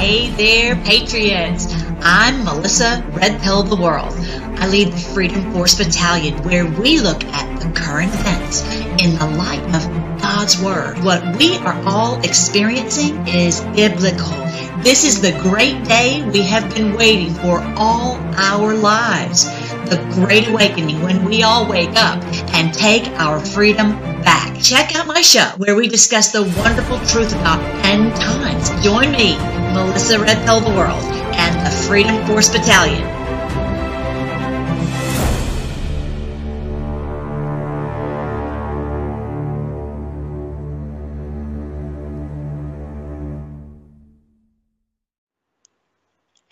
Hey there, Patriots. I'm Melissa Red Pill the World. I lead the Freedom Force Battalion, where we look at the current events in the light of God's Word. What we are all experiencing is biblical. This is the great day we have been waiting for all our lives. The Great Awakening, when we all wake up and take our freedom back. Check out my show where we discuss the wonderful truth about end times. Join me, Melissa Red Pill the World, and the Freedom Force Battalion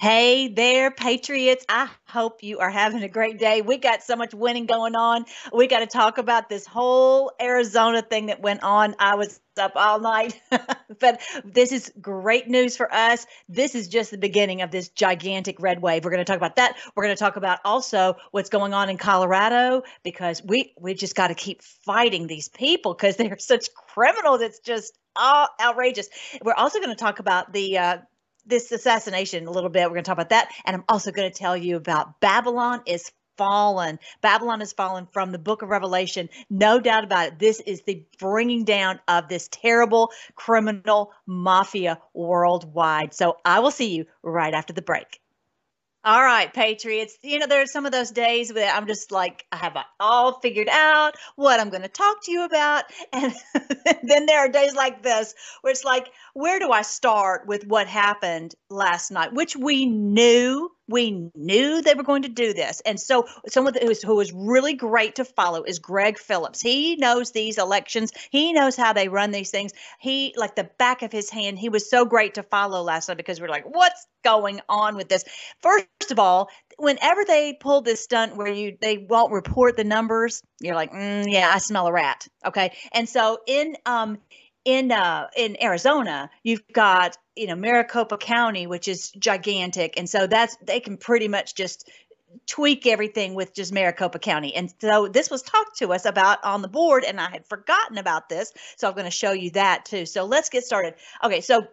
Hey there, Patriots. I hope you are having a great day. We got so much winning going on. We got to talk about this whole Arizona thing that went on. I was up all night, but this is great news for us. This is just the beginning of this gigantic red wave. We're going to talk about that. We're going to talk about also what's going on in Colorado because we we just got to keep fighting these people because they're such criminals. It's just all outrageous. We're also going to talk about the uh, this assassination a little bit. We're going to talk about that. And I'm also going to tell you about Babylon is fallen. Babylon has fallen from the book of Revelation. No doubt about it. This is the bringing down of this terrible criminal mafia worldwide. So I will see you right after the break. All right, Patriots. You know, there are some of those days where I'm just like, I have all figured out what I'm going to talk to you about. And then there are days like this where it's like, where do I start with what happened last night, which we knew we knew they were going to do this. And so someone who was really great to follow is Gregg Phillips. He knows these elections. He knows how they run these things. He like the back of his hand. He was so great to follow last night because we we're like, what's going on with this? First of all, whenever they pull this stunt where you they won't report the numbers, you're like, mm, yeah, I smell a rat. Okay. And so in um in uh, in Arizona, you've got you know Maricopa County, which is gigantic, and so that's they can pretty much just tweak everything with just Maricopa County. And so this was talked to us about on the board, and I had forgotten about this, so I'm going to show you that too. So let's get started. Okay, so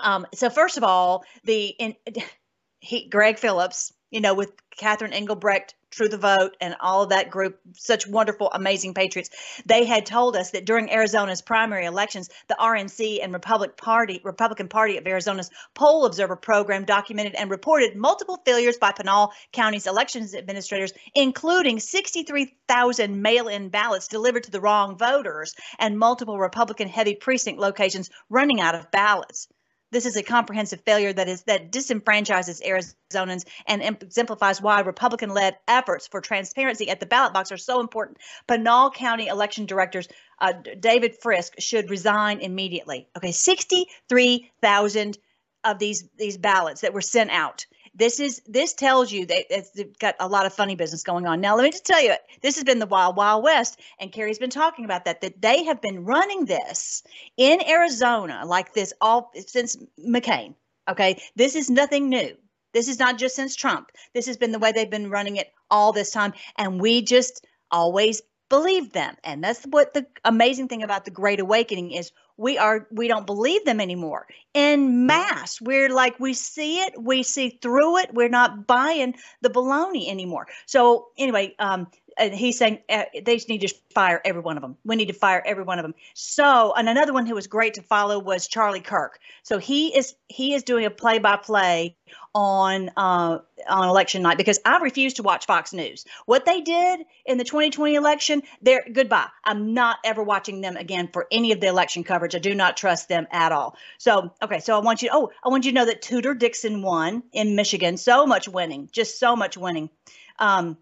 um, so first of all, the in, he, Gregg Phillips, you know, with Catherine Engelbrecht True the Vote and all of that group, such wonderful, amazing patriots. They had told us that during Arizona's primary elections, the RNC and Republic Party, Republican Party of Arizona's poll observer program documented and reported multiple failures by Pinal County's elections administrators, including 63,000 mail-in ballots delivered to the wrong voters and multiple Republican heavy precinct locations running out of ballots. This is a comprehensive failure that is that disenfranchises Arizonans and exemplifies why Republican-led efforts for transparency at the ballot box are so important. Pinal County election directors uh, David Frisk should resign immediately. Okay, 63,000 of these these ballots that were sent out this is this tells you that it's got a lot of funny business going on. Now, let me just tell you, this has been the wild, wild west, and Kari's been talking about that. That they have been running this in Arizona like this all since McCain. Okay, this is nothing new. This is not just since Trump. This has been the way they've been running it all this time, and we just always believed them. And that's what the amazing thing about the Great Awakening is we are we don't believe them anymore. In mass we're like we see it we see through it. We're not buying the baloney anymore. So anyway um and he's saying uh, they need to fire every one of them. We need to fire every one of them. So, and another one who was great to follow was Charlie Kirk. So he is he is doing a play by play on uh, on election night because I refuse to watch Fox News. What they did in the 2020 election, they're goodbye. I'm not ever watching them again for any of the election coverage. I do not trust them at all. So, okay, so I want you. Oh, I want you to know that Tudor Dixon won in Michigan. So much winning, just so much winning. Um,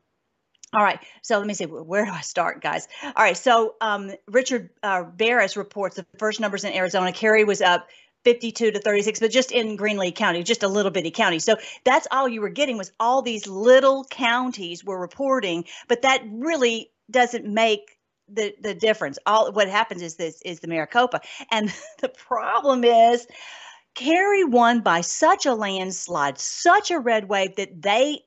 all right, so let me see, where do I start, guys? All right, so um, Richard uh, Baris reports the first numbers in Arizona. Kari was up 52 to 36, but just in Greenlee County, just a little bitty county. So that's all you were getting was all these little counties were reporting, but that really doesn't make the the difference. All what happens is this is the Maricopa, and the problem is. Kari won by such a landslide, such a red wave that they,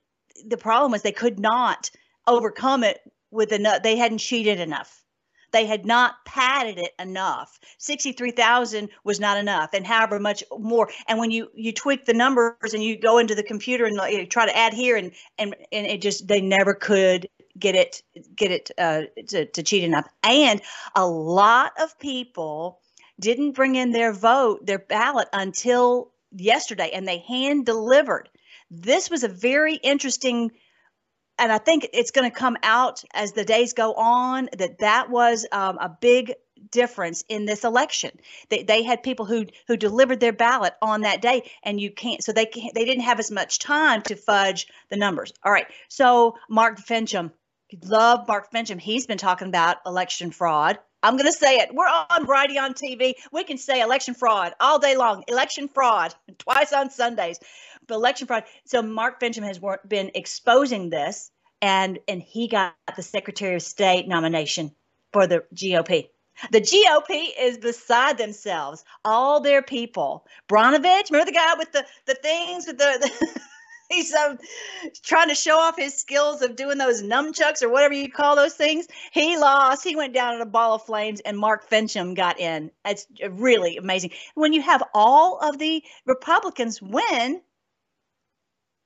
the problem was they could not overcome it with enough. They hadn't cheated enough. They had not padded it enough. 63,000 was not enough, and however much more. And when you you tweak the numbers and you go into the computer and you try to add here, and and and it just they never could get it get it uh, to, to cheat enough. And a lot of people didn't bring in their vote, their ballot until yesterday, and they hand delivered. This was a very interesting and I think it's going to come out as the days go on that that was um, a big difference in this election. They, they had people who who delivered their ballot on that day, and you can't. So they can't, they didn't have as much time to fudge the numbers. All right. So Mark Finchem, love Mark Finchem. He's been talking about election fraud. I'm going to say it. We're on Variety on TV. We can say election fraud all day long. Election fraud twice on Sundays election fraud. So Mark Finchem has been exposing this, and and he got the Secretary of State nomination for the GOP. The GOP is beside themselves. All their people. Brnovich, remember the guy with the the things with the, the he's um, trying to show off his skills of doing those nunchucks or whatever you call those things. He lost. He went down in a ball of flames, and Mark Finchem got in. It's really amazing. When you have all of the Republicans win,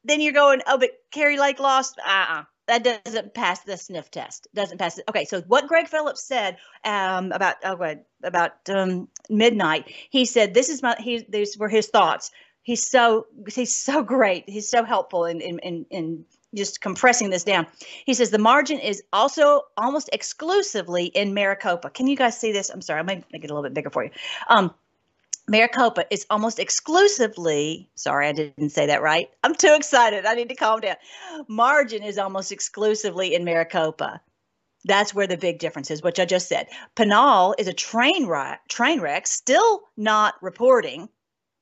then you're going, oh, but Kari Lake lost. Uh-uh. That doesn't pass the sniff test. Doesn't pass it. Okay, so what Gregg Phillips said um, about oh, about um, midnight, he said this is my he these were his thoughts. He's so he's so great. He's so helpful in in in, in just compressing this down. He says the margin is also almost exclusively in Maricopa. Can you guys see this? I'm sorry, I might make it a little bit bigger for you. Um, Maricopa is almost exclusively, sorry, I didn't say that right. I'm too excited. I need to calm down. Margin is almost exclusively in Maricopa. That's where the big difference is, which I just said. Pinal is a train wreck, train wreck, still not reporting.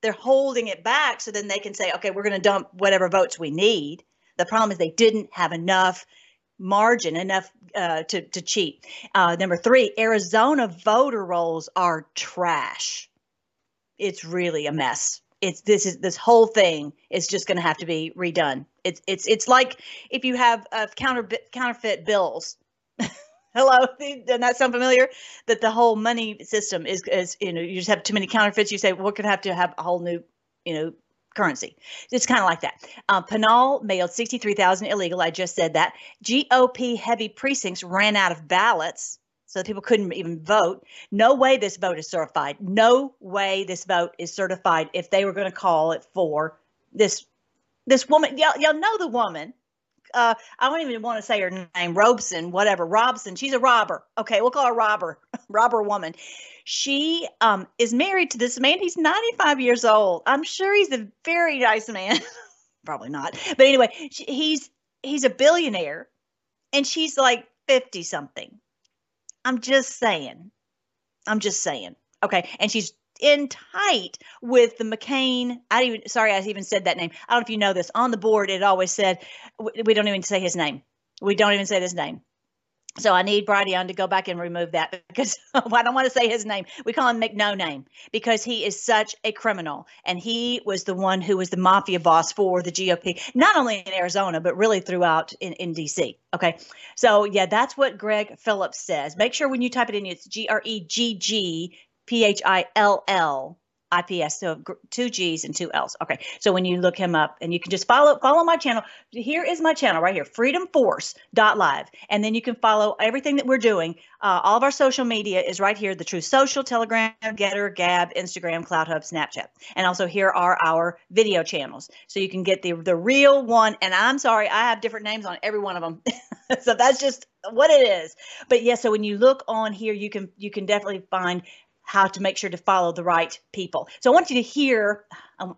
They're holding it back so then they can say, okay, we're going to dump whatever votes we need. The problem is they didn't have enough margin, enough uh, to, to cheat. Uh, number three, Arizona voter rolls are trash it's really a mess. It's this is this whole thing is just going to have to be redone. It's it's it's like if you have uh, counter counterfeit bills. Hello, doesn't that sound familiar? That the whole money system is is you know you just have too many counterfeits. You say we're going to have to have a whole new you know currency. It's kind of like that. Uh, Pinal mailed 63,000 illegal. I just said that. GOP heavy precincts ran out of ballots so people couldn't even vote. No way this vote is certified. No way this vote is certified if they were going to call it for this this woman. Y'all, y'all know the woman. Uh, I don't even want to say her name, Robeson, whatever. Robson. She's a robber. Okay, we'll call her robber, robber woman. She um, is married to this man. He's 95 years old. I'm sure he's a very nice man. Probably not, but anyway, she, he's he's a billionaire, and she's like 50 something I'm just saying. I'm just saying. Okay. And she's in tight with the McCain. I even sorry, I even said that name. I don't know if you know this. On the board, it always said we don't even say his name. We don't even say this name. So I need Bradion to go back and remove that because I don't want to say his name. We call him McNo Name because he is such a criminal, and he was the one who was the mafia boss for the GOP, not only in Arizona but really throughout in, in DC. Okay, so yeah, that's what Gregg Phillips says. Make sure when you type it in, it's G R E G G P H I L L IPS, so two G's and two L's. Okay, so when you look him up, and you can just follow follow my channel. Here is my channel right here, freedomforce.live, and then you can follow everything that we're doing. Uh, all of our social media is right here: the Truth Social, Telegram, Gettr, Gab, Instagram, CloutHub, Snapchat, and also here are our video channels, so you can get the the real one. And I'm sorry, I have different names on every one of them, so that's just what it is. But yeah, so when you look on here, you can you can definitely find how to make sure to follow the right people. So I want you to hear. Um,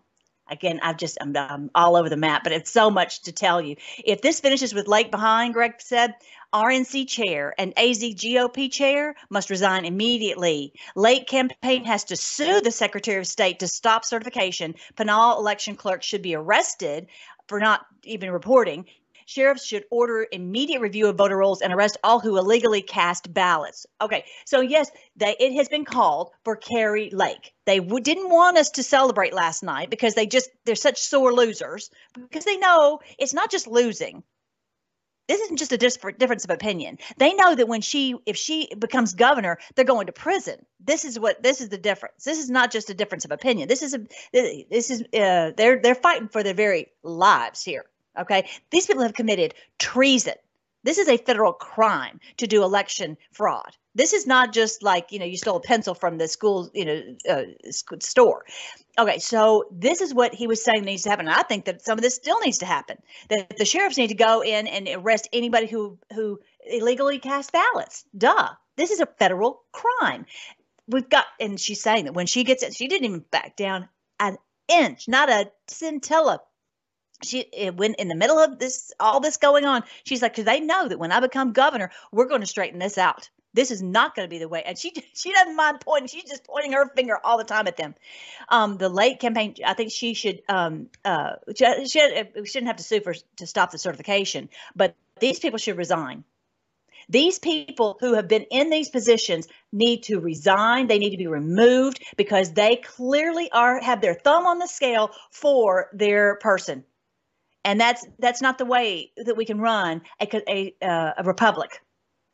again, I've just I'm, I'm, all over the map, but it's so much to tell you. If this finishes with Lake behind, Gregg said, RNC chair and AZ GOP chair must resign immediately. Lake campaign has to sue the Secretary of State to stop certification. Pinal election clerk should be arrested for not even reporting sheriffs should order immediate review of voter rolls and arrest all who illegally cast ballots. Okay, so yes, they, it has been called for Kari Lake. They w- didn't want us to celebrate last night because they just they're such sore losers because they know it's not just losing. this isn't just a difference of opinion. They know that when she, if she becomes governor, they're going to prison. This is what this is the difference. This is not just a difference of opinion. This is a this is uh, they're they're fighting for their very lives here. Okay, these people have committed treason. This is a federal crime to do election fraud. This is not just like you know you stole a pencil from the school you know uh, store. Okay, so this is what he was saying needs to happen. And I think that some of this still needs to happen. That the sheriffs need to go in and arrest anybody who who illegally cast ballots. Duh. This is a federal crime. We've got, and she's saying that when she gets it, she didn't even back down an inch, not a scintilla she when in the middle of this all this going on she's like because they know that when i become governor we're going to straighten this out. This is not going to be the way and she she doesn't mind pointing she's just pointing her finger all the time at them. Um, the Lake campaign i think she should um, uh, she, she, we shouldn't have to sue for to stop the certification but these people should resign. These people who have been in these positions need to resign. They need to be removed because they clearly are have their thumb on the scale for their person and that's that's not the way that we can run a, a, uh, a republic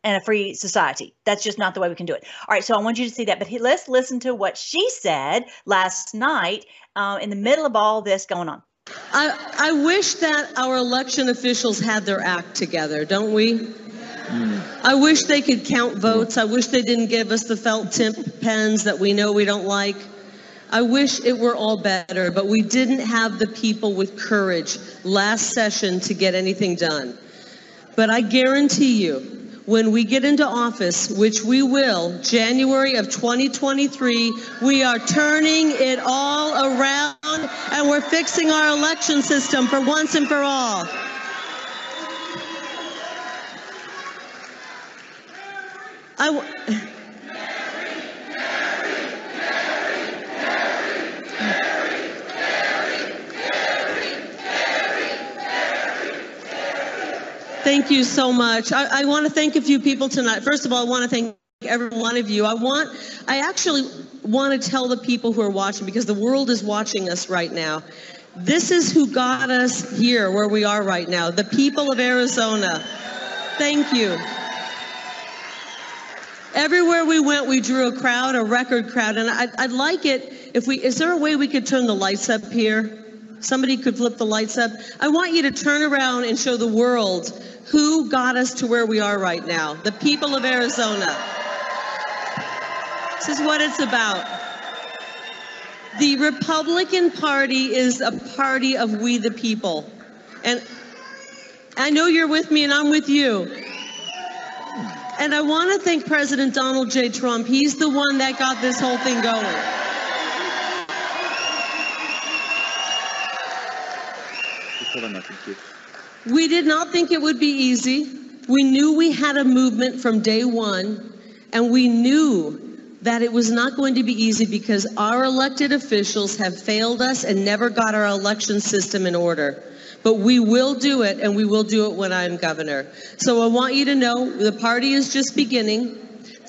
and a free society. That's just not the way we can do it. All right, so I want you to see that. But he, let's listen to what she said last night uh, in the middle of all this going on. I, I wish that our election officials had their act together, don't we? Mm. I wish they could count votes. I wish they didn't give us the felt tip pens that we know we don't like. I wish it were all better, but we didn't have the people with courage last session to get anything done. But I guarantee you, when we get into office, which we will, January of 2023, we are turning it all around and we're fixing our election system for once and for all. I Thank you so much. I, I want to thank a few people tonight. First of all, I want to thank every one of you. I want, I actually want to tell the people who are watching because the world is watching us right now. This is who got us here where we are right now. The people of Arizona. Thank you. Everywhere we went, we drew a crowd, a record crowd, and I'd, I'd like it if we, is there a way we could turn the lights up here? Somebody could flip the lights up. I want you to turn around and show the world who got us to where we are right now? The people of Arizona. This is what it's about. The Republican Party is a party of we the people. And I know you're with me and I'm with you. And I want to thank President Donald J. Trump. He's the one that got this whole thing going. We did not think it would be easy. We knew we had a movement from day one, and we knew that it was not going to be easy because our elected officials have failed us and never got our election system in order. But we will do it, and we will do it when I'm governor. So I want you to know the party is just beginning.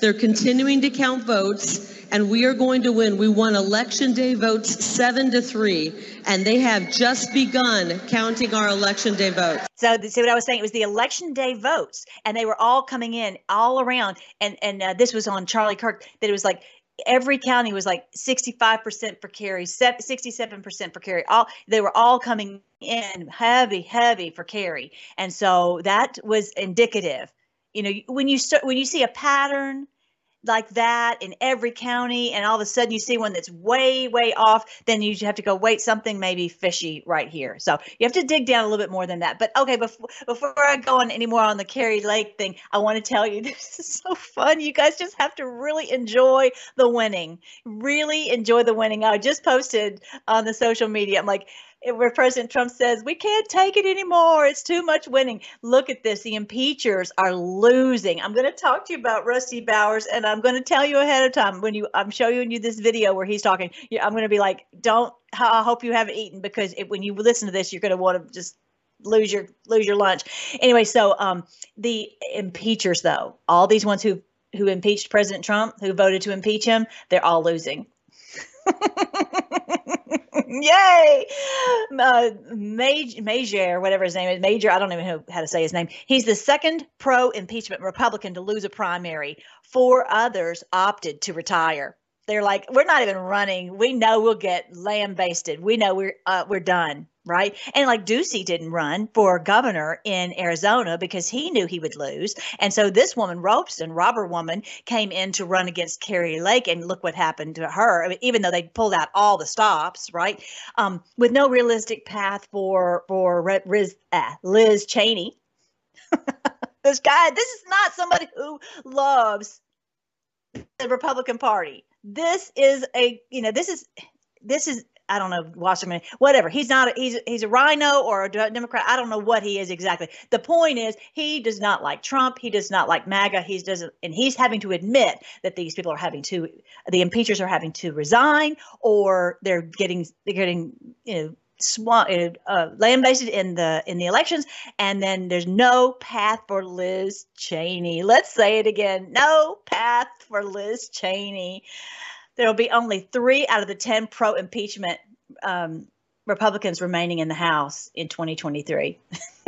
They're continuing to count votes and we are going to win. We won election day votes seven to three, and they have just begun counting our election day votes. So, see what I was saying? It was the election day votes, and they were all coming in all around. And and uh, this was on Charlie Kirk that it was like every county was like 65% for Kari, 67% for Kari. All they were all coming in heavy, heavy for Kari, and so that was indicative. You know, when you start when you see a pattern like that in every county and all of a sudden you see one that's way way off then you have to go wait something maybe fishy right here. So you have to dig down a little bit more than that. But okay before before i go on any more on the Kari Lake thing i want to tell you this is so fun. You guys just have to really enjoy the winning. Really enjoy the winning. I just posted on the social media i'm like where President Trump says, we can't take it anymore. It's too much winning. Look at this. The impeachers are losing. I'm going to talk to you about Rusty Bowers, and I'm going to tell you ahead of time when you I'm showing you this video where he's talking. I'm going to be like, don't. I hope you haven't eaten because it, when you listen to this, you're going to want to just lose your lose your lunch. Anyway, so um, the impeachers, though, all these ones who who impeached President Trump, who voted to impeach him, they're all losing. Yay! Uh, Major, Major, whatever his name is, Major, I don't even know how to say his name. He's the second pro impeachment Republican to lose a primary. Four others opted to retire. They're like, we're not even running. We know we'll get lambasted. We know we're uh, we're done right? And like Ducey didn't run for governor in Arizona because he knew he would lose. And so this woman, Robson, robber woman, came in to run against Kari Lake, and look what happened to her. I mean, even though they pulled out all the stops, right? Um, with no realistic path for for Riz, uh, Liz Cheney. this guy, this is not somebody who loves the Republican Party. This is a, you know, this is this is I don't know Wasserman, whatever. He's not. A, he's he's a rhino or a Democrat. I don't know what he is exactly. The point is, he does not like Trump. He does not like MAGA. He doesn't, and he's having to admit that these people are having to, the impeachers are having to resign, or they're getting they're getting you know swamp, uh, lambasted in the in the elections, and then there's no path for Liz Cheney. Let's say it again: no path for Liz Cheney there will be only three out of the 10 pro impeachment um, Republicans remaining in the House in 2023.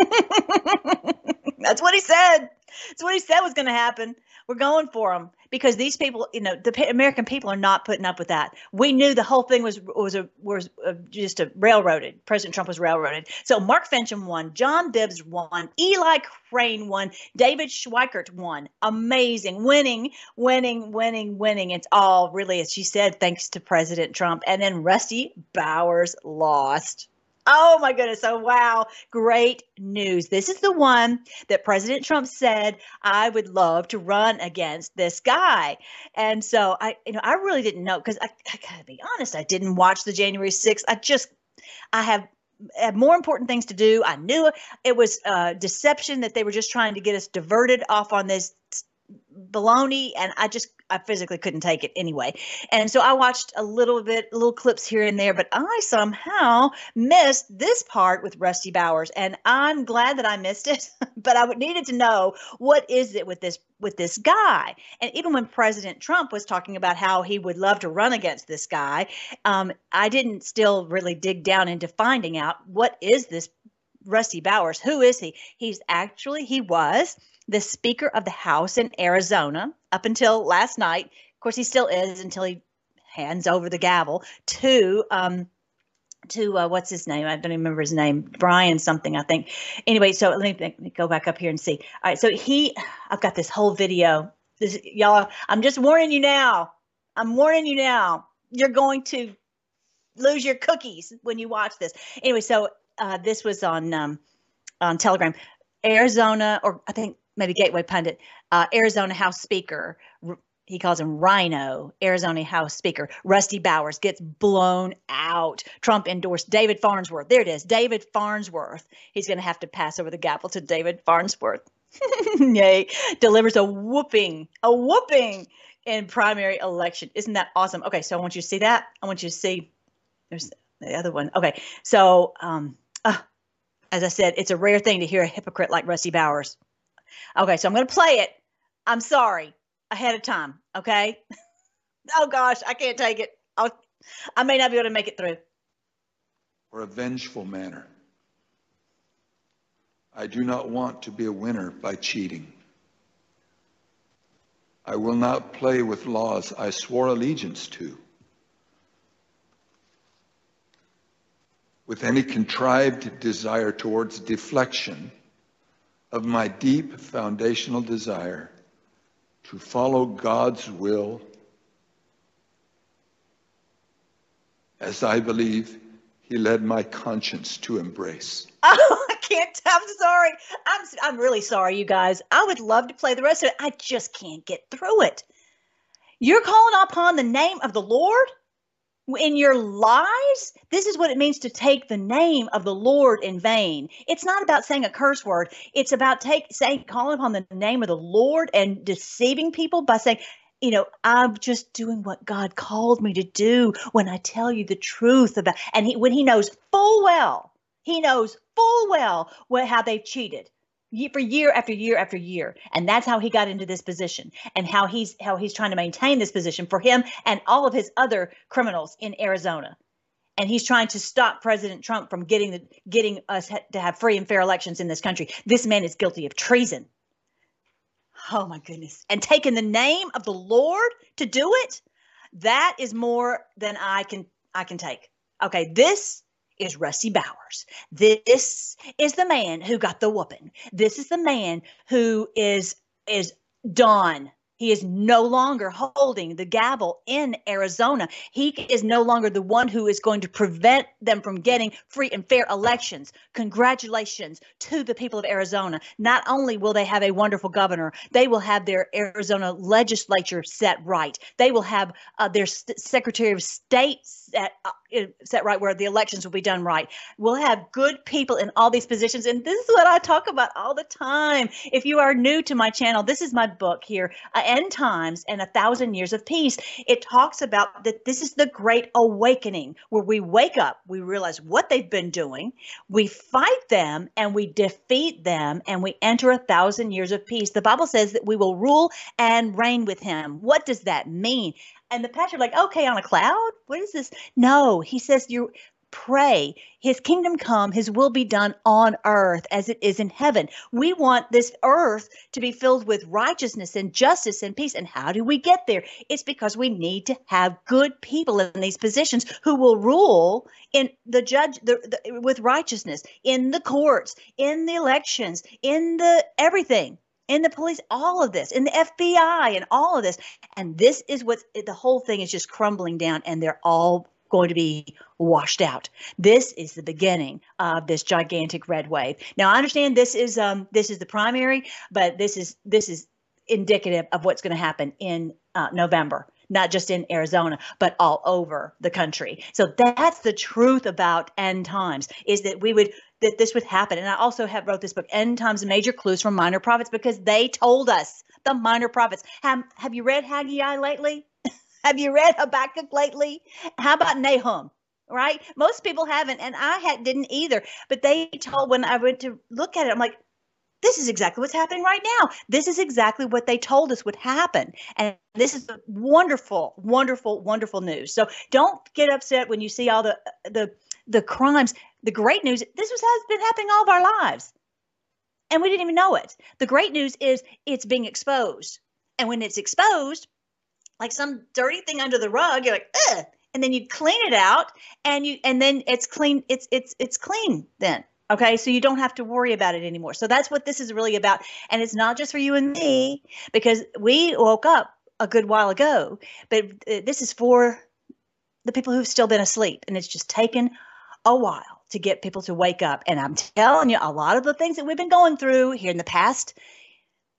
That's what he said. That's what he said was going to happen. We're going for them because these people, you know, the American people are not putting up with that. We knew the whole thing was was a was a, just a railroaded. President Trump was railroaded. So Mark Finchem won, John Bibbs won, Eli Crane won, David Schweikert won. Amazing, winning, winning, winning, winning. It's all really, as she said, thanks to President Trump. And then Rusty Bowers lost. Oh my goodness. Oh, wow, great news. This is the one that President Trump said I would love to run against this guy. And so, I, you know, I really didn't know because I, I gotta be honest, I didn't watch the January 6th. I just, I have more important things to do. I knew it was uh, deception that they were just trying to get us diverted off on this baloney and i just i physically couldn't take it anyway. And so i watched a little bit little clips here and there but i somehow missed this part with rusty bowers and i'm glad that i missed it but i needed to know what is it with this with this guy? And even when president trump was talking about how he would love to run against this guy um, i didn't still really dig down into finding out what is this rusty bowers? Who is he? He's actually he was the Speaker of the House in Arizona up until last night. Of course, he still is until he hands over the gavel to um, to uh, what's his name? I don't even remember his name. Brian something, I think. Anyway, so let me, let me, go back up here and see. All right, so he, I've got this whole video. This, y'all, I'm just warning you now. I'm warning you now. You're going to lose your cookies when you watch this. Anyway, so uh, this was on um, on Telegram. Arizona, or I think maybe Gateway Pundit, uh, Arizona House Speaker, he calls him Rhino, Arizona House Speaker, Rusty Bowers gets blown out. Trump endorsed David Farnsworth. There it is, David Farnsworth. He's going to have to pass over the gavel to David Farnsworth. Yay. Delivers a whooping, a whooping in primary election. Isn't that awesome? Okay, so I want you to see that. I want you to see, there's the other one. Okay, so um, uh, as I said, it's a rare thing to hear a hypocrite like Rusty Bowers. Okay, so I'm going to play it. I'm sorry ahead of time. Okay. oh gosh, I can't take it. I'll, I may not be able to make it through. Or a vengeful manner. I do not want to be a winner by cheating. I will not play with laws I swore allegiance to. With any contrived desire towards deflection of my deep foundational desire to follow God's will as I believe he led my conscience to embrace. Oh, I can't. I'm sorry. I'm, I'm really sorry, you guys. I would love to play the rest of it. I just can't get through it. You're calling upon the name of the Lord? In your lies, this is what it means to take the name of the Lord in vain. It's not about saying a curse word. It's about take saying calling upon the name of the Lord and deceiving people by saying, you know, I'm just doing what God called me to do when I tell you the truth about and he when he knows full well, he knows full well what how they've cheated for year after year after year and that's how he got into this position and how he's how he's trying to maintain this position for him and all of his other criminals in Arizona and he's trying to stop President Trump from getting the getting us to have free and fair elections in this country. This man is guilty of treason. Oh my goodness. And taking the name of the Lord to do it, that is more than I can I can take. Okay, this is Rusty Bowers. This is the man who got the whooping. This is the man who is is done he is no longer holding the gavel in Arizona. He is no longer the one who is going to prevent them from getting free and fair elections. Congratulations to the people of Arizona. Not only will they have a wonderful governor, they will have their Arizona legislature set right. They will have uh, their Secretary of State set, uh, set right where the elections will be done right. We'll have good people in all these positions. And this is what I talk about all the time. If you are new to my channel, this is my book here. End times and a thousand years of peace. It talks about that this is the great awakening where we wake up, we realize what they've been doing, we fight them and we defeat them and we enter a thousand years of peace. The Bible says that we will rule and reign with him. What does that mean? And the pastor like, okay, on a cloud? What is this? No, he says you pray. His kingdom come. His will be done on earth as it is in heaven. We want this earth to be filled with righteousness and justice and peace. And how do we get there? It's because we need to have good people in these positions who will rule in the judge the, the, with righteousness in the courts in the elections in the everything in the police, all of this, in the FBI, and all of this. And this is what the whole thing is just crumbling down, and they're all going to be washed out. This is the beginning of this gigantic red wave. Now I understand this is um, this is the primary, but this is this is indicative of what's going to happen in uh, November not just in Arizona, but all over the country. So that's the truth about end times is that we would that this would happen. And I also have wrote this book, End Times Major Clues from Minor Prophets, because they told us the minor prophets. Have have you read Haggai lately? Have you read Habakkuk lately? How about Nahum? Right? Most people haven't, and I had, didn't either. But they told when I went to look at it, I'm like, this is exactly what's happening right now. This is exactly what they told us would happen. And this is wonderful, wonderful, wonderful news. So don't get upset when you see all the the the crimes. The great news, this was, has been happening all of our lives. And we didn't even know it. The great news is it's being exposed. And when it's exposed, like some dirty thing under the rug. You're like, Ugh! and then you clean it out, and you and then it's clean. It's it's it's clean then. Okay, so you don't have to worry about it anymore. So that's what this is really about, and it's not just for you and me because we woke up a good while ago, but uh, this is for the people who've still been asleep, and it's just taken a while to get people to wake up. And I'm telling you, a lot of the things that we've been going through here in the past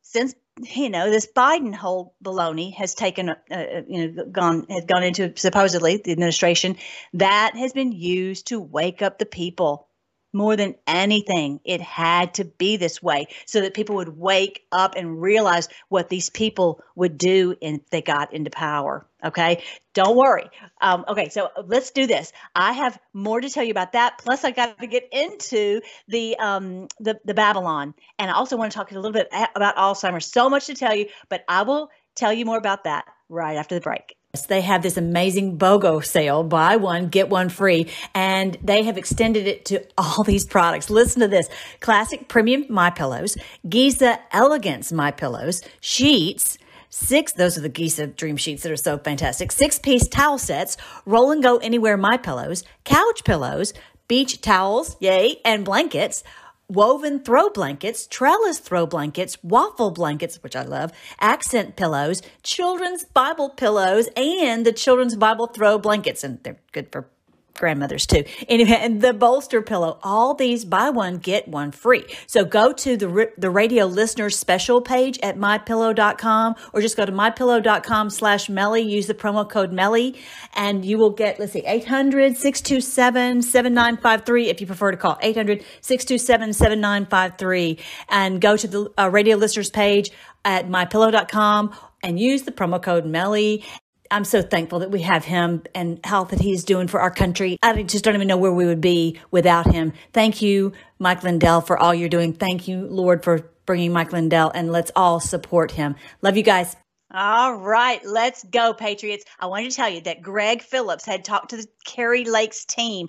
since you know this Biden whole baloney has taken, uh, uh, you know, gone had gone into supposedly the administration that has been used to wake up the people more than anything, it had to be this way so that people would wake up and realize what these people would do if they got into power. Okay, don't worry. Um, okay, so let's do this. I have more to tell you about that. Plus, I got to get into the um, the, the Babylon, and I also want to talk a little bit about Alzheimer's. So much to tell you, but I will tell you more about that right after the break. They have this amazing BOGO sale, buy one, get one free, and they have extended it to all these products. Listen to this. Classic premium My Pillows, Giza Elegance My Pillows, sheets, six, those are the Giza dream sheets that are so fantastic, six piece towel sets, roll and go anywhere My Pillows, couch pillows, beach towels, yay, and blankets, woven throw blankets, trellis throw blankets, waffle blankets, which I love, accent pillows, children's Bible pillows, and the children's Bible throw blankets. And they're good for grandmothers too. Anyway, and the bolster pillow, all these buy one, get one free. So go to the, the radio listeners special page at mypillow.com or just go to mypillow.com slash Melly. Use the promo code Melly and you will get, let's see, 800 627 7953 if you prefer to call 800 627 7953 and go to the uh, radio listeners page at mypillow.com and use the promo code Melly I'm so thankful that we have him and how that he's doing for our country. I just don't even know where we would be without him. Thank you, Mike Lindell, for all you're doing. Thank you, Lord, for bringing Mike Lindell, and let's all support him. Love you guys. All right, let's go, Patriots. I wanted to tell you that Gregg Phillips had talked to the Kari Lake's team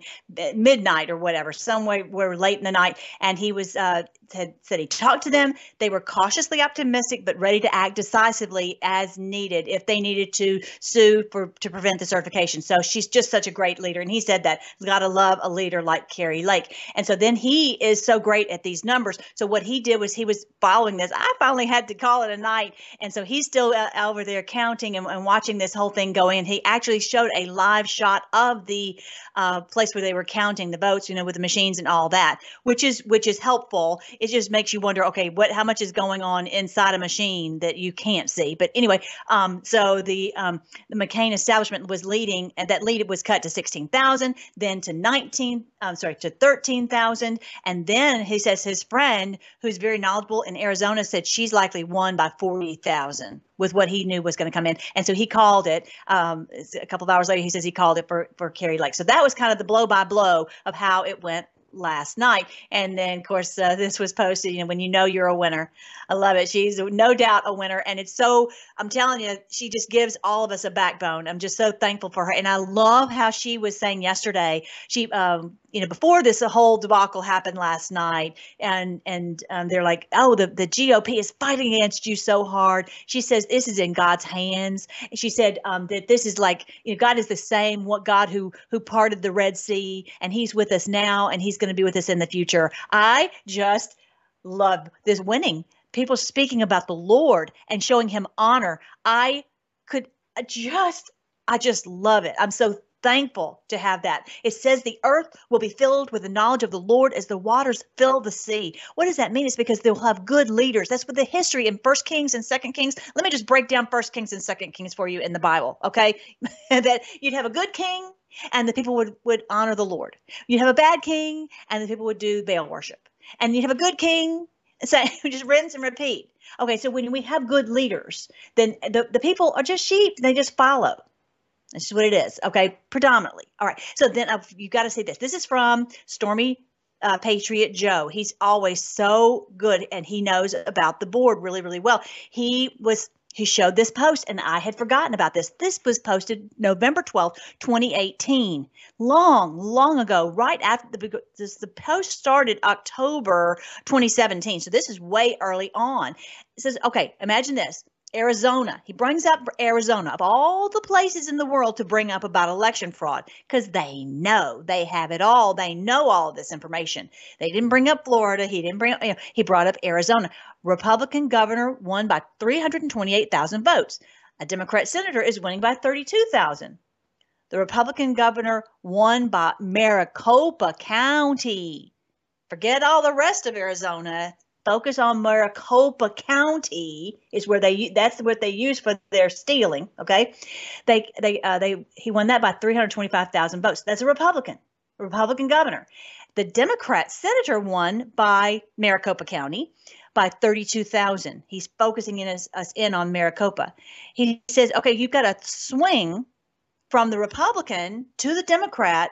midnight or whatever, somewhere where late in the night, and he was uh, had said he talked to them. They were cautiously optimistic, but ready to act decisively as needed if they needed to sue for to prevent the certification. So she's just such a great leader, and he said that he's got to love a leader like Kari Lake. And so then he is so great at these numbers. So what he did was he was following this. I finally had to call it a night, and so he's still uh, over there counting and, and watching this whole thing go in. He actually showed a live shot of the uh, place where they were counting the votes, you know, with the machines and all that, which is which is helpful. It just makes you wonder, okay, what how much is going on inside a machine that you can't see? But anyway, um, so the um, the McCain establishment was leading, and that lead was cut to sixteen thousand, then to nineteen, I'm sorry, to thirteen thousand, and then he says his friend, who's very knowledgeable in Arizona, said she's likely won by forty thousand with what he knew was going to come in. And so he called it um, a couple of hours later. He says he called it for for Kari Lake. So that was kind of the blow by blow of how it went last night. And then, of course, uh, this was posted, you know, when you know you're a winner. I love it. She's no doubt a winner. And it's so, I'm telling you, she just gives all of us a backbone. I'm just so thankful for her. And I love how she was saying yesterday, she, um, you know, before this whole debacle happened last night, and and um, they're like, oh, the the GOP is fighting against you so hard. She says this is in God's hands. She said um, that this is like, you know, God is the same. What God who who parted the Red Sea, and He's with us now, and He's going to be with us in the future. I just love this winning. People speaking about the Lord and showing Him honor. I could just I just love it. I'm so thankful to have that. It says the earth will be filled with the knowledge of the Lord as the waters fill the sea. What does that mean? It's because they'll have good leaders. That's what the history in First Kings and Second Kings. Let me just break down First Kings and Second Kings for you in the Bible, okay? that you'd have a good king and the people would would honor the Lord. You'd have a bad king and the people would do Baal worship. And you'd have a good king so just rinse and repeat. Okay, so when we have good leaders, then the, the people are just sheep. They just follow. This is what it is. Okay, predominantly. All right. So then uh, you got to say this. This is from Stormy uh, Patriot Joe. He's always so good and he knows about the board really, really well. He was he showed this post and I had forgotten about this. This was posted November 12th, 2018. Long, long ago, right after the this, the post started October 2017. So this is way early on. It says, okay, imagine this. Arizona. He brings up Arizona of all the places in the world to bring up about election fraud because they know they have it all. They know all this information. They didn't bring up Florida. He didn't bring up, you know, he brought up Arizona. Republican governor won by 328,000 votes. A Democrat senator is winning by 32,000. The Republican governor won by Maricopa County. Forget all the rest of Arizona focus on Maricopa County is where they that's what they use for their stealing. Okay, they they uh, they he won that by 325,000 votes. That's a Republican, Republican governor. The Democrat senator won by Maricopa County by 32,000. He's focusing in us, us in on Maricopa. He says, okay, you've got a swing from the Republican to the Democrat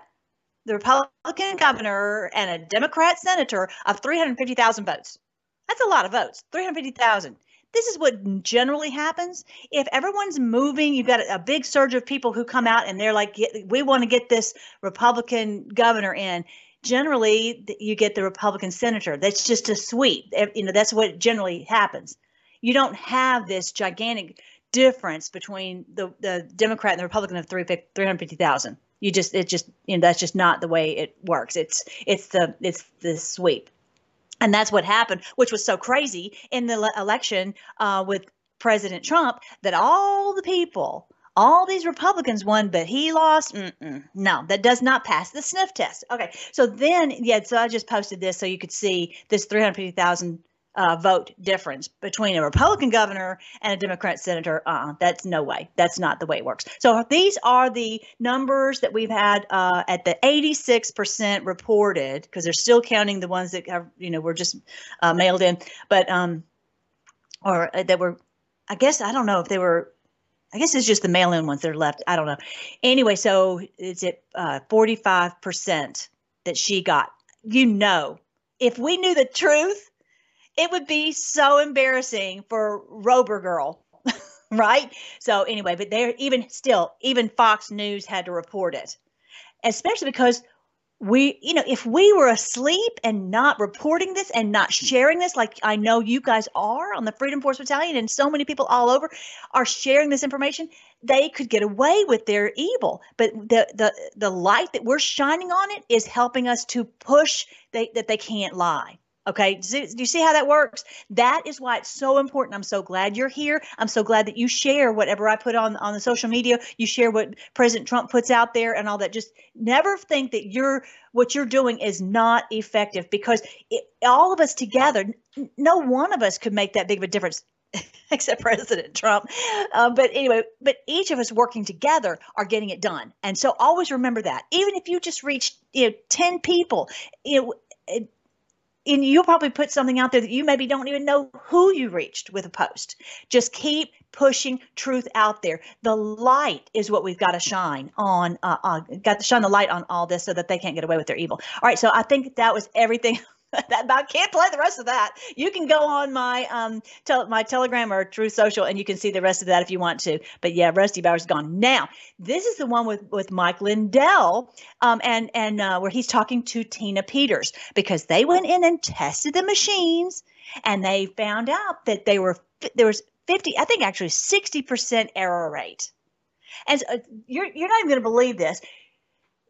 the Republican governor and a Democrat senator of 350,000 votes. That's a lot of votes, 350,000. This is what generally happens. If everyone's moving, you've got a, big surge of people who come out and they're like, we want to get this Republican governor in. Generally, you get the Republican senator. That's just a sweep. You know, that's what generally happens. You don't have this gigantic difference between the, the Democrat and the Republican of 350,000. You just, it just, you know, that's just not the way it works. It's, it's the, it's the sweep. And that's what happened, which was so crazy in the election uh, with President Trump that all the people, all these Republicans won, but he lost. Mm-mm. No, that does not pass the sniff test. Okay, so then, yeah, so I just posted this so you could see this 350,000 uh, vote difference between a Republican governor and a Democrat senator. Uh, that's no way. That's not the way it works. So these are the numbers that we've had uh, at the 86% reported, because they're still counting the ones that have, you know, were just uh, mailed in, but um, or uh, that were, I guess I don't know if they were. I guess it's just the mail-in ones that are left. I don't know. Anyway, so it's at 45% uh, that she got. You know, if we knew the truth, it would be so embarrassing for Rober Girl. right? So anyway, but they're even still, even Fox News had to report it, especially because we, you know, if we were asleep and not reporting this and not hmm. sharing this, like I know you guys are on the Freedom Force Battalion, and so many people all over are sharing this information, they could get away with their evil. But the the the light that we're shining on it is helping us to push they, that they can't lie. Okay. Do you see how that works? That is why it's so important. I'm so glad you're here. I'm so glad that you share whatever I put on on the social media. You share what President Trump puts out there and all that. Just never think that you're what you're doing is not effective because it, all of us together, no one of us could make that big of a difference. except President Trump. Uh, but anyway, but each of us working together are getting it done. And so always remember that. Even if you just reach you know 10 people, you know, and you'll probably put something out there that you maybe don't even know who you reached with a post. Just keep pushing truth out there. The light is what we've got to shine on. Uh, uh, got to shine the light on all this so that they can't get away with their evil. All right, so I think that was everything that I can't play the rest of that. You can go on my um tel- my Telegram or Truth Social and you can see the rest of that if you want to. But yeah, Rusty Bowers gone. Now this is the one with with Mike Lindell, um and and uh, where he's talking to Tina Peters because they went in and tested the machines and they found out that they were there was 50 I think actually 60% error rate. And uh, you're you're not even going to believe this.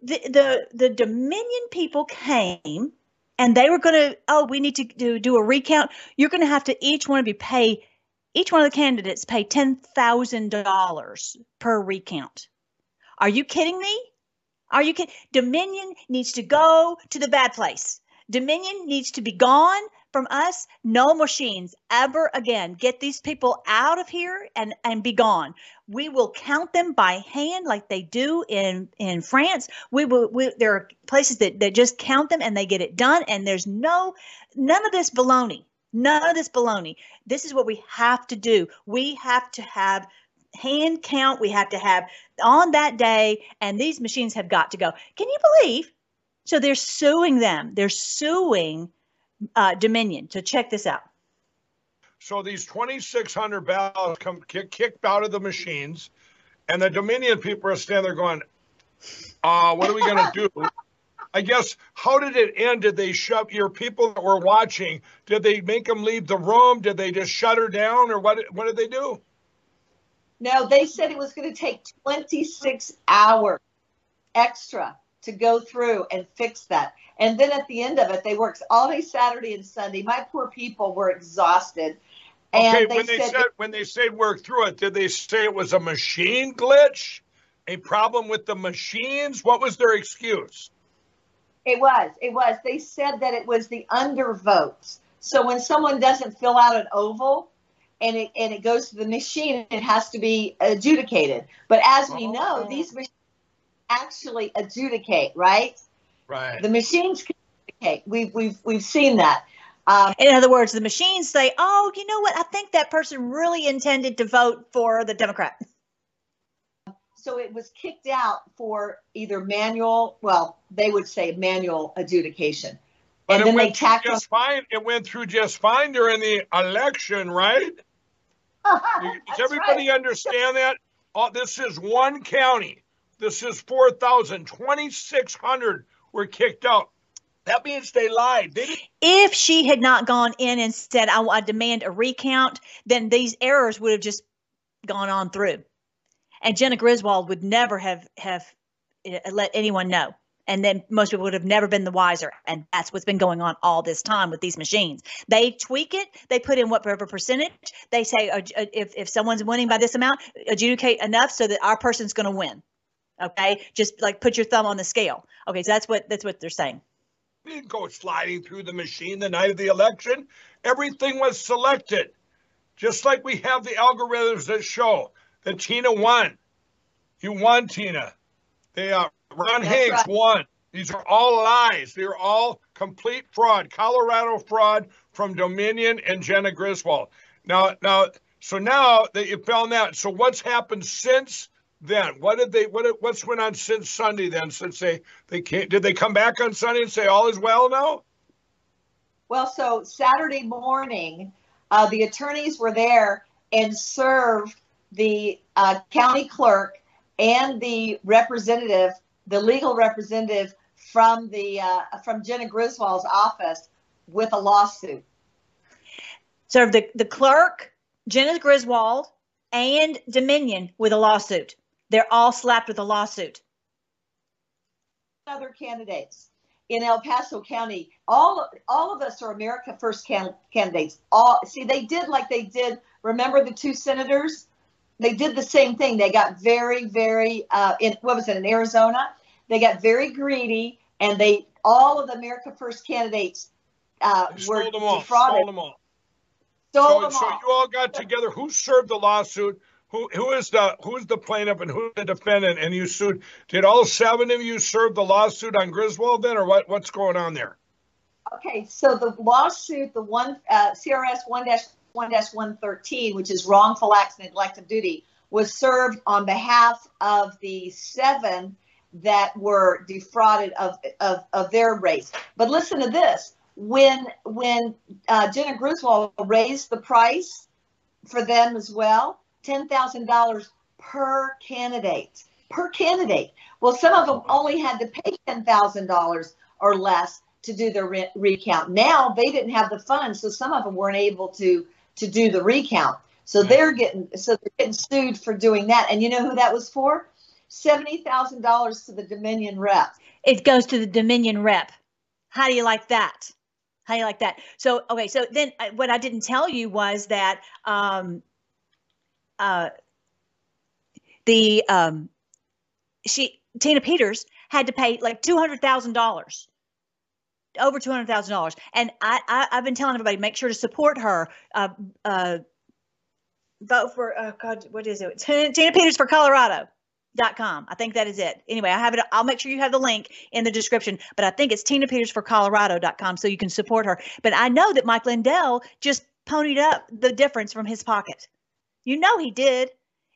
The, the the Dominion people came and they were going to, oh, we need to do, do a recount. You're going to have to each one of you pay, each one of the candidates pay $10,000 per recount. Are you kidding me? Are you kidding? Dominion needs to go to the bad place. Dominion needs to be gone from us. No machines ever again. Get these people out of here and, and be gone. We will count them by hand like they do in, in France. We will we, there are places that, that just count them and they get it done. And there's no none of this baloney. None of this baloney. This is what we have to do. We have to have hand count. We have to have on that day, and these machines have got to go. Can you believe so they're suing them. They're suing uh, Dominion. So check this out. So these 2,600 ballots come kick, kicked out of the machines, and the Dominion people are standing there going, uh, "What are we going to do?" I guess how did it end? Did they shut your people that were watching? Did they make them leave the room? Did they just shut her down, or what? What did they do? No, they said it was going to take 26 hours extra to go through and fix that. And then at the end of it, they worked all day Saturday and Sunday. My poor people were exhausted. And okay, they when they said, said when they said work through it, did they say it was a machine glitch, a problem with the machines? What was their excuse? It was. It was. They said that it was the undervotes. So when someone doesn't fill out an oval, and it and it goes to the machine, it has to be adjudicated. But as we oh. know, oh. these machines actually adjudicate, right? Right. The machines can adjudicate. We've we've we've seen that. Um, in other words, the machines say, "Oh, you know what? I think that person really intended to vote for the Democrat." So it was kicked out for either manual. Well, they would say manual adjudication. But and it went through just fine. It went through just fine during the election, right? Does everybody right. understand that? Oh, this is one county. This is 4,000. 2,600 were kicked out. That means they lied. They if she had not gone in and said, I, I demand a recount, then these errors would have just gone on through. And Jena Griswold would never have, have eh, let anyone know. And then most people would have never been the wiser. And that's what's been going on all this time with these machines. They tweak it, they put in whatever percentage. They say uh, if, if someone's winning by this amount, adjudicate enough so that our person's going to win. Okay, just like put your thumb on the scale. Okay, so that's what that's what they're saying. We didn't go sliding through the machine the night of the election. Everything was selected, just like we have the algorithms that show that Tina won. You won, Tina. They are Ron that's Hanks right. won. These are all lies. They're all complete fraud. Colorado fraud from Dominion and Jena Griswold. Now, now, so now that you found that, so what's happened since then? What did they? What what's went on since Sunday? Then since they they came, did they come back on Sunday and say all is well now? Well, so Saturday morning, uh, the attorneys were there and served the uh, county clerk and the representative, the legal representative from the uh, from Jena Griswold's office with a lawsuit. So the the clerk, Jena Griswold, and Dominion with a lawsuit. They're all slapped with a lawsuit. Other candidates in El Paso County, all all of us are America First can, candidates. All see, they did like they did. Remember the two senators? They did the same thing. They got very, very uh, in what was it in Arizona? They got very greedy, and they all of the America First candidates uh, were them all. defrauded. Stole them all. Stole So, them so all. you all got together. Who served the lawsuit? Who who is the who's the plaintiff and who's the defendant? And you sued. Did all seven of you serve the lawsuit on Griswold then, or what? What's going on there? Okay, so the lawsuit, the one uh, CRS one one one thirteen, which is wrongful acts and neglect of duty, was served on behalf of the seven that were defrauded of of, of their race. But listen to this: when when uh, Jena Griswold raised the price for them as well, ten thousand dollars per candidate per candidate. Well, some of them only had to pay ten thousand dollars or less to do their re- recount. Now they didn't have the funds, so some of them weren't able to to do the recount. So they're getting so they're getting sued for doing that. And you know who that was for? Seventy thousand dollars to the Dominion rep. It goes to the Dominion rep. How do you like that? How do you like that? So okay, so then uh, what I didn't tell you was that um, uh, the um, she Tina Peters had to pay like two hundred thousand dollars over two hundred thousand dollars, and I, I I've been telling everybody make sure to support her. Uh, uh, vote for oh God, what is it? Tina Peters for Colorado. Dot com. I think that is it. Anyway, I have it. I'll make sure you have the link in the description. But I think it's Tina Peters for Colorado.com so you can support her. But I know that Mike Lindell just ponied up the difference from his pocket. You know he did.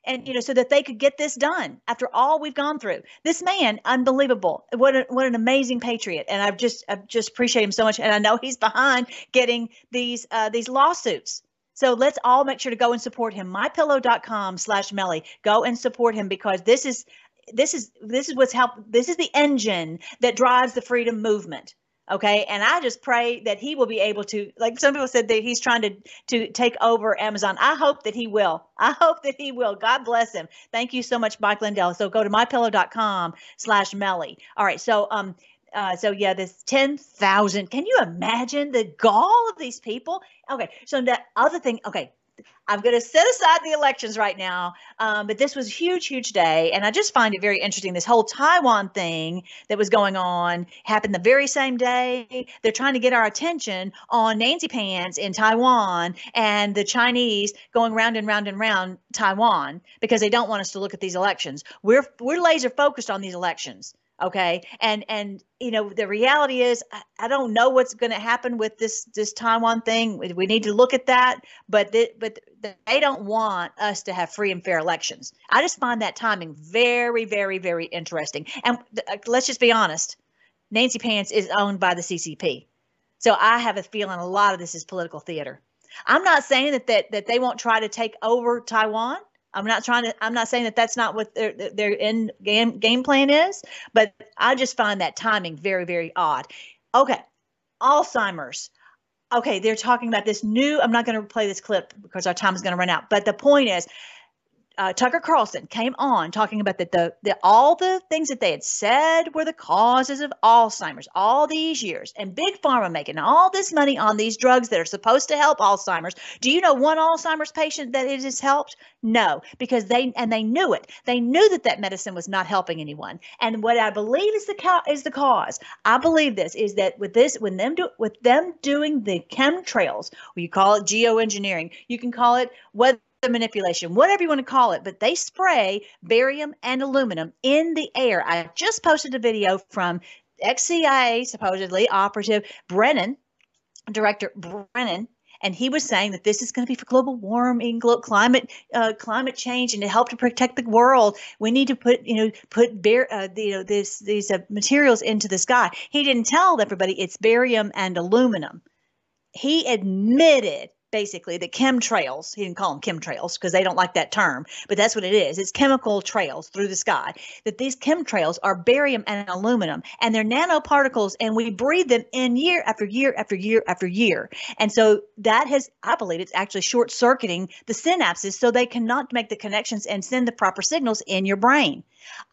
And you know, so that they could get this done after all we've gone through. This man, unbelievable. What a, what an amazing patriot. And I've just I just appreciate him so much. And I know he's behind getting these uh, these lawsuits. So let's all make sure to go and support him. MyPillow.com slash Melly. Go and support him because this is this is this is what's helped. This is the engine that drives the freedom movement. Okay, and I just pray that he will be able to. Like some people said that he's trying to to take over Amazon. I hope that he will. I hope that he will. God bless him. Thank you so much, Mike Lindell. So go to mypillow.com slash Melly. All right, so um. Uh, so yeah, this ten thousand. Can you imagine the gall of these people? Okay, so the other thing. Okay, I'm going to set aside the elections right now, um, but this was a huge, huge day, and I just find it very interesting. This whole Taiwan thing that was going on happened the very same day. They're trying to get our attention on Nancy Pants in Taiwan and the Chinese going round and round and round Taiwan because they don't want us to look at these elections. We're we're laser focused on these elections okay. And and you know the reality is i, I don't know what's going to happen with this this taiwan thing. We, we need to look at that. But the, but they don't want us to have free and fair elections. I just find that timing very very very interesting. And uh, let's just be honest. Nancy pants is owned by the ccp so i have a feeling a lot of this is political theater. I'm not saying that that, that they won't try to take over taiwan I'm not trying to. I'm not saying that that's not what their their end game game plan is, but I just find that timing very very odd. Okay, Alzheimer's. Okay, they're talking about this new. I'm not going to play this clip because our time is going to run out. But the point is, uh, Tucker Carlson came on talking about that the, the all the things that they had said were the causes of Alzheimer's all these years, and big pharma making all this money on these drugs that are supposed to help Alzheimer's. Do you know one Alzheimer's patient that it has helped? No, because they and they knew it. They knew that that medicine was not helping anyone. And what I believe is the ca- is the cause. I believe this is that with this when them do with them doing the chemtrails, you call it geoengineering, you can call it what manipulation, whatever you want to call it, but they spray barium and aluminum in the air. I just posted a video from ex-CIA supposedly operative Brennan, Director Brennan, and he was saying that this is going to be for global warming, glo- climate, uh, climate change, and to help to protect the world. We need to put, you know, put bar- uh, the, you know, this these uh, materials into the sky. He didn't tell everybody it's barium and aluminum. He admitted basically the chemtrails he didn't call them chemtrails because they don't like that term but that's what it is it's chemical trails through the sky that these chemtrails are barium and aluminum and they're nanoparticles and we breathe them in year after year after year after year and so that has i believe it's actually short circuiting the synapses so they cannot make the connections and send the proper signals in your brain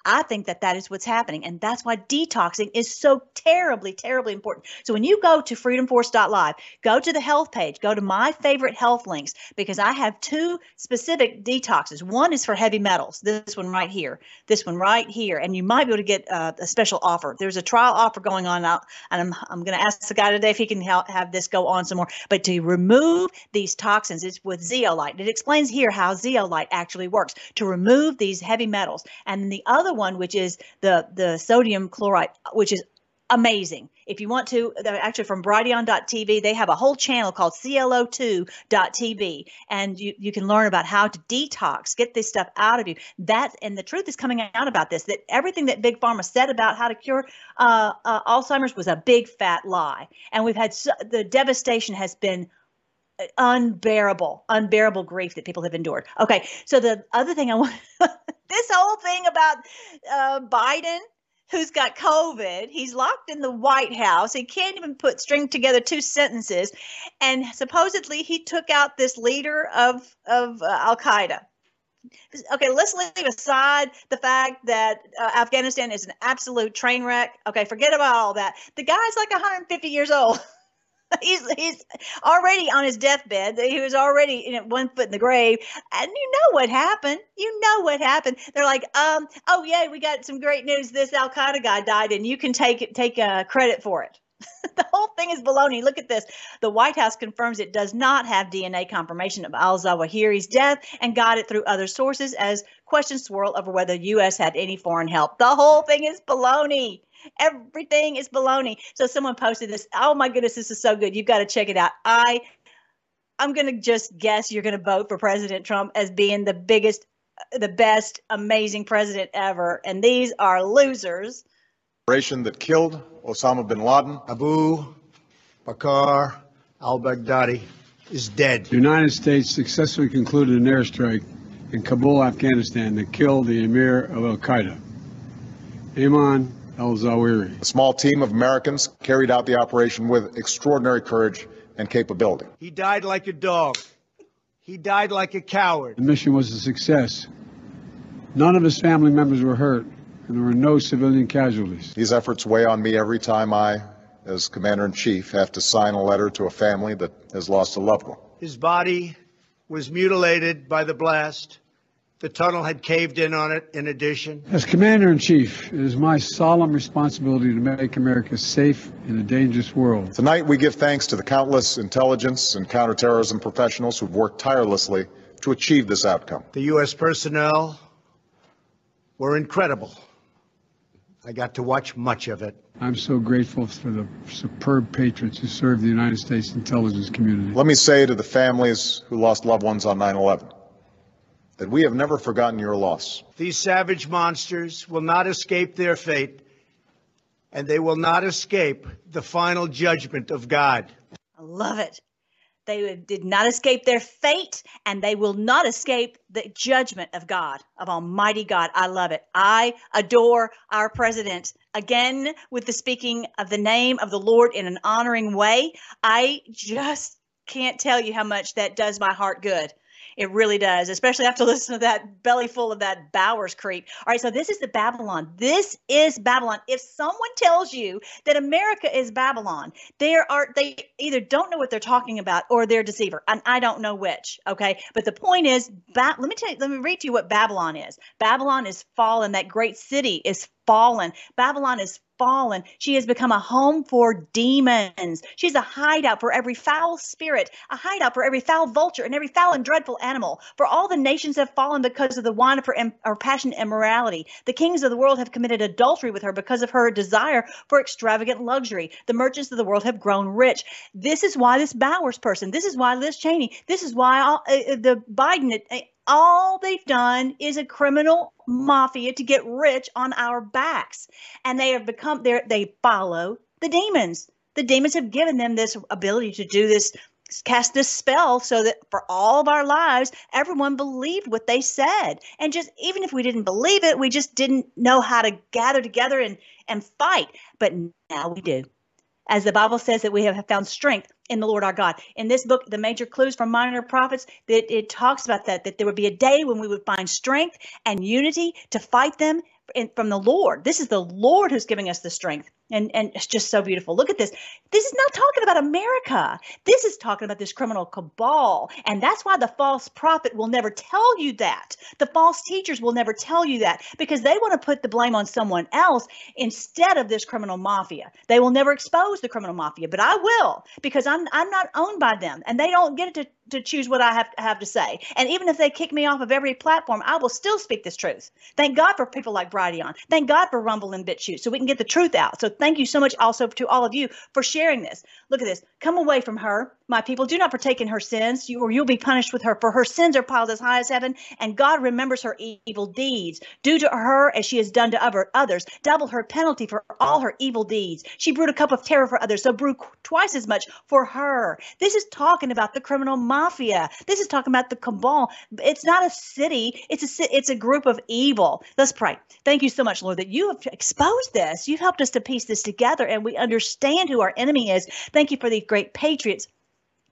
I think that that is what's happening. And that's why detoxing is so terribly, terribly important. So when you go to freedomforce.live, go to the health page, go to my favorite health links, because I have two specific detoxes. One is for heavy metals, this one right here, this one right here. And you might be able to get uh, a special offer. There's a trial offer going on now. And I'm, I'm going to ask the guy today if he can help have this go on some more. But to remove these toxins, it's with zeolite. It explains here how zeolite actually works to remove these heavy metals. And the other one, which is the the sodium chloride, which is amazing. If you want to, actually from Brighteon.tv, they have a whole channel called CLO2.tv, and you, you can learn about how to detox, get this stuff out of you. That and the truth is coming out about this that everything that Big Pharma said about how to cure uh, uh, Alzheimer's was a big fat lie, and we've had so, the devastation has been unbearable, unbearable grief that people have endured. Okay, so the other thing I want, this whole thing about uh, Biden, who's got COVID, he's locked in the White House. He can't even put string together two sentences, and supposedly he took out this leader of of uh, Al Qaeda. Okay, let's leave aside the fact that uh, Afghanistan is an absolute train wreck. Okay, forget about all that. The guy's like 150 years old. he's he's already on his deathbed. He was already you know, one foot in the grave, and you know what happened. You know what happened. They're like, um, oh yeah, we got some great news. This Al Qaeda guy died, and you can take it, take uh, credit for it. the whole thing is baloney. Look at this. The White House confirms it does not have DNA confirmation of al Zawahiri's death and got it through other sources as questions swirl over whether the U.S. had any foreign help. The whole thing is baloney. Everything is baloney. So someone posted this. Oh my goodness, this is so good. You've got to check it out. I I'm going to just guess you're going to vote for President Trump as being the biggest uh, the best amazing president ever and these are losers. Operation that killed Osama bin Laden. Abu Bakr al-Baghdadi is dead. The United States successfully concluded an airstrike in Kabul, Afghanistan that killed the emir of Al-Qaeda. Ayman al-Zawahiri. A small team of Americans carried out the operation with extraordinary courage and capability. He died like a dog. He died like a coward. The mission was a success. None of his family members were hurt, and there were no civilian casualties. These efforts weigh on me every time I, as Commander in Chief, have to sign a letter to a family that has lost a loved one. His body was mutilated by the blast. The tunnel had caved in on it in addition. As Commander in Chief, it is my solemn responsibility to make America safe in a dangerous world. Tonight, we give thanks to the countless intelligence and counterterrorism professionals who've worked tirelessly to achieve this outcome. The U.S. personnel were incredible. I got to watch much of it. I'm so grateful for the superb patriots who serve the United States intelligence community. Let me say to the families who lost loved ones on 9 11 that we have never forgotten your loss. These savage monsters will not escape their fate, and they will not escape the final judgment of God. I love it. They did not escape their fate, and they will not escape the judgment of God, of Almighty God. I love it. I adore our president. Again, with the speaking of the name of the Lord in an honoring way, I just can't tell you how much that does my heart good. It really does, especially after listening to that belly full of that Bowers creep. All right, so this is the Babylon. This is Babylon. If someone tells you that America is Babylon, there are they either don't know what they're talking about or they're deceiver, and I don't know which. Okay, but the point is, ba- let me tell you, let me read to you what Babylon is. Babylon is fallen. That great city is fallen. Babylon is fallen. She has become a home for demons. She's a hideout for every foul spirit, a hideout for every foul vulture and every foul and dreadful animal. For all the nations have fallen because of the wine of her, her passion and immorality. The kings of the world have committed adultery with her because of her desire for extravagant luxury. The merchants of the world have grown rich. This is why this Bowers person, this is why Liz Cheney, this is why all, uh, the Biden uh, all they've done is a criminal mafia to get rich on our backs. And they have become they they follow the demons. The demons have given them this ability to do this cast this spell so that for all of our lives everyone believed what they said. And just even if we didn't believe it we just didn't know how to gather together and and fight. But now we do as the bible says that we have found strength in the lord our god. In this book the major clues from minor prophets that it talks about that that there would be a day when we would find strength and unity to fight them from the lord. This is the lord who's giving us the strength and and it's just so beautiful. Look at this. This is not talking about america. This is talking about this criminal cabal. And that's why the false prophet will never tell you that. The false teachers will never tell you that because they want to put the blame on someone else instead of this criminal mafia. They will never expose the criminal mafia but i will because i'm i'm not owned by them and they don't get it to to choose what I have, have to say. And even if they kick me off of every platform, I will still speak this truth. Thank God for people like Brighteon. Thank God for Rumble and BitChute so we can get the truth out. So thank you so much also to all of you for sharing this. Look at this. Come away from her, my people. Do not partake in her sins, you, or you'll be punished with her. For her sins are piled as high as heaven, and God remembers her evil deeds. Do to her as she has done to other, others. Double her penalty for all her evil deeds. She brewed a cup of terror for others, so brew twice as much for her. This is talking about the criminal mafia. This is talking about the cabal. It's not a city. It's a it's a group of evil. Let's pray. Thank you so much, Lord, that you have exposed this. You've helped us to piece this together, and we understand who our enemy is. Thank you for these great patriots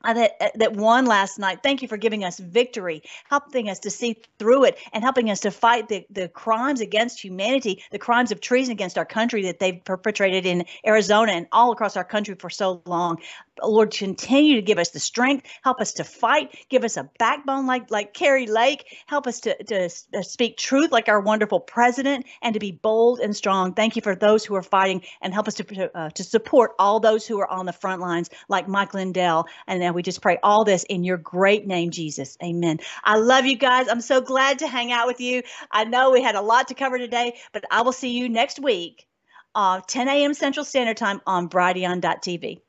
that uh, that won last night. Thank you for giving us victory, helping us to see through it, and helping us to fight the, the crimes against humanity, the crimes of treason against our country that they've perpetrated in Arizona and all across our country for so long. Lord, continue to give us the strength, help us to fight, give us a backbone like like Kari Lake, help us to to uh, speak truth like our wonderful president, and to be bold and strong. Thank you for those who are fighting, and help us to uh, to support all those who are on the front lines, like Mike Lindell. And we just pray all this in your great name, Jesus. Amen. I love you guys. I'm so glad to hang out with you. I know we had a lot to cover today, but I will see you next week, uh, 10 a.m. Central Standard Time on TV.